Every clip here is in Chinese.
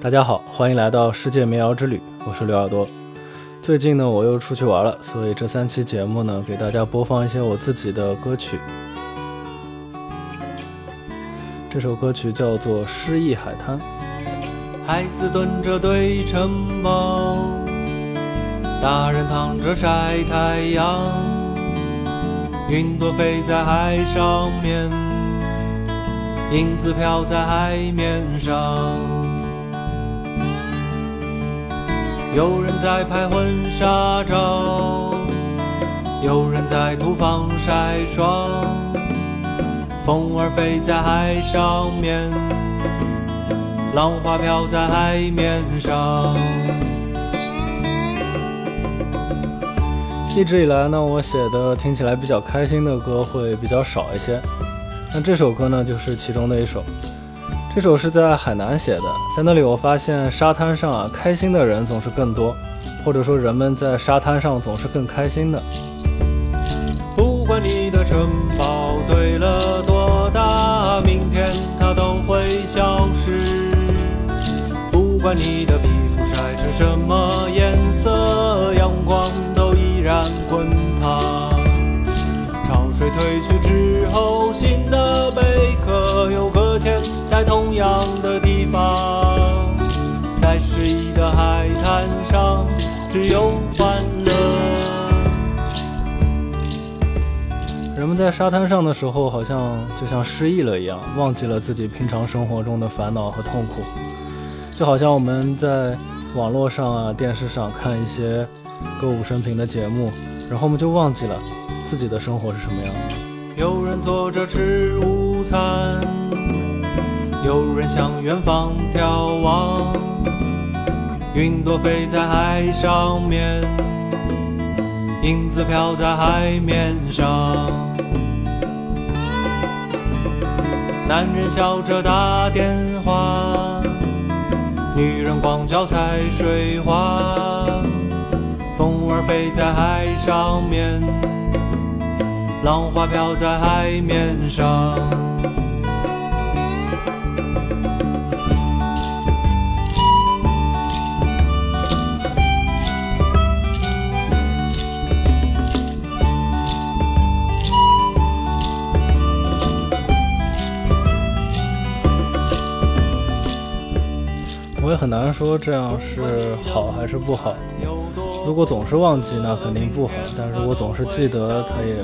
大家好，欢迎来到世界民谣之旅，我是刘耳朵。最近呢，我又出去玩了，所以这三期节目呢，给大家播放一些我自己的歌曲。这首歌曲叫做《失意海滩》。孩子蹲着堆城堡，大人躺着晒太阳，云朵飞在海上面，影子飘在海面上。有人在拍婚纱照，有人在涂防晒霜。风儿飞在海上面，浪花飘在海面上。一直以来呢，我写的听起来比较开心的歌会比较少一些，那这首歌呢，就是其中的一首。这首是在海南写的，在那里我发现沙滩上啊，开心的人总是更多，或者说人们在沙滩上总是更开心的。不管你的城堡堆了多大，明天它都会消失。不管你的皮肤晒成什么颜色，阳光都依然滚烫。潮水退去之后，新的人们在沙滩上的时候，好像就像失忆了一样，忘记了自己平常生活中的烦恼和痛苦。就好像我们在网络上啊、电视上看一些歌舞升平的节目，然后我们就忘记了自己的生活是什么样。有人坐着吃午餐。有人向远方眺望，云朵飞在海上面，影子飘在海面上。男人笑着打电话，女人光脚踩水花。风儿飞在海上面，浪花飘在海面上。很难说这样是好还是不好。如果总是忘记，那肯定不好；但如果总是记得，它也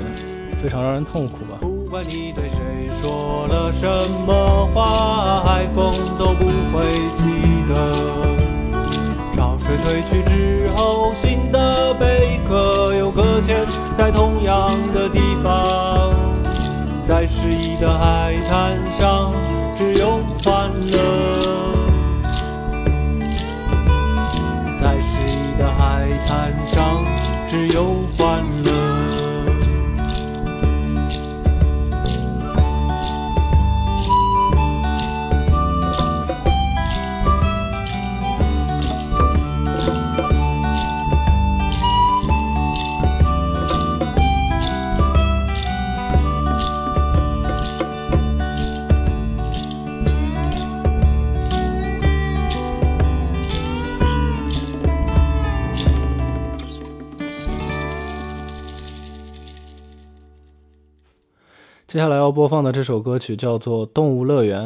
非常让人痛苦吧。不管你对谁说了什么话，海风都不会记得。潮水退去之后，新的贝壳又搁浅在同样的地方。在失意的海滩上，只有只有欢乐。接下来要播放的这首歌曲叫做《动物乐园》。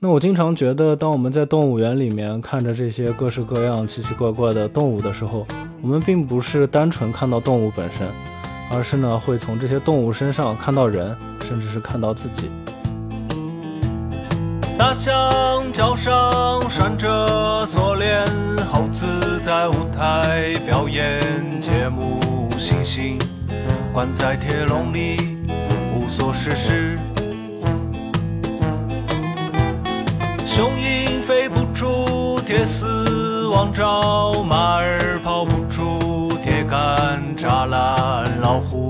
那我经常觉得，当我们在动物园里面看着这些各式各样、奇奇怪怪的动物的时候，我们并不是单纯看到动物本身，而是呢会从这些动物身上看到人，甚至是看到自己。大象脚上拴着锁链，猴子在舞台表演节目，猩猩关在铁笼里。无所事事，雄鹰飞不出铁丝网罩，马儿跑不出铁杆栅栏，老虎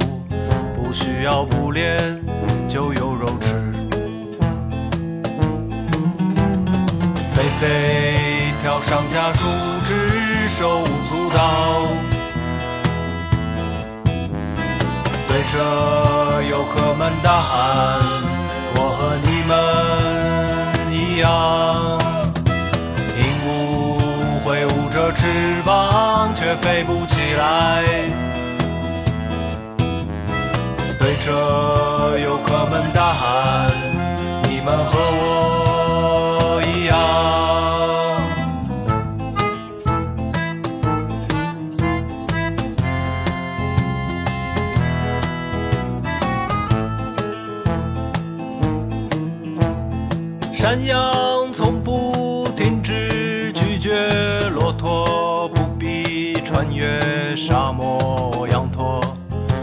不需要捕猎就有肉吃。狒狒跳上家树枝，手舞足蹈。对着游客们大喊，我和你们一样，鹦鹉挥舞着翅膀，却飞不起来。对着游客们大。山羊从不停止拒绝骆驼，不必穿越沙漠。羊驼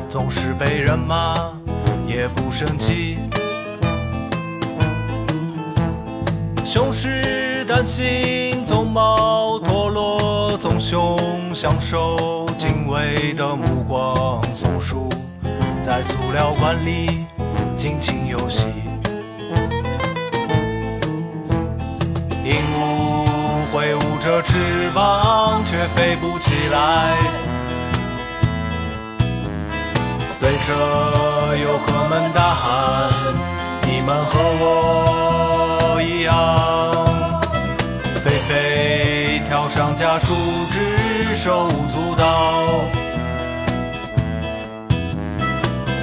总是被人骂，也不生气。雄狮担心鬃毛脱落，棕熊享受敬畏的目光。松鼠在塑料罐里尽情翅膀，却飞不起来。对着游客们大喊：“你们和我一样。”飞飞跳上家树枝，手舞足蹈。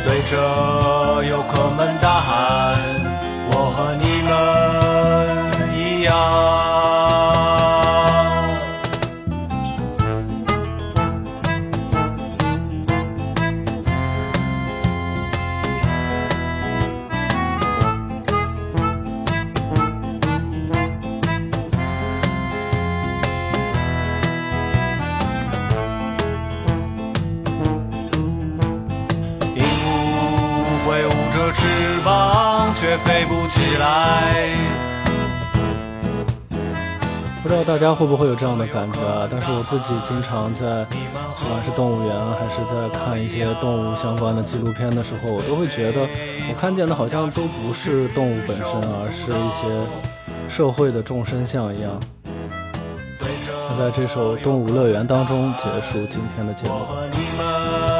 对着游客们大喊：“我和你飞不起来。不知道大家会不会有这样的感觉啊？但是我自己经常在，不管是动物园还是在看一些动物相关的纪录片的时候，我都会觉得，我看见的好像都不是动物本身，而是一些社会的众生相一样。那在这首《动物乐园》当中结束今天的节目。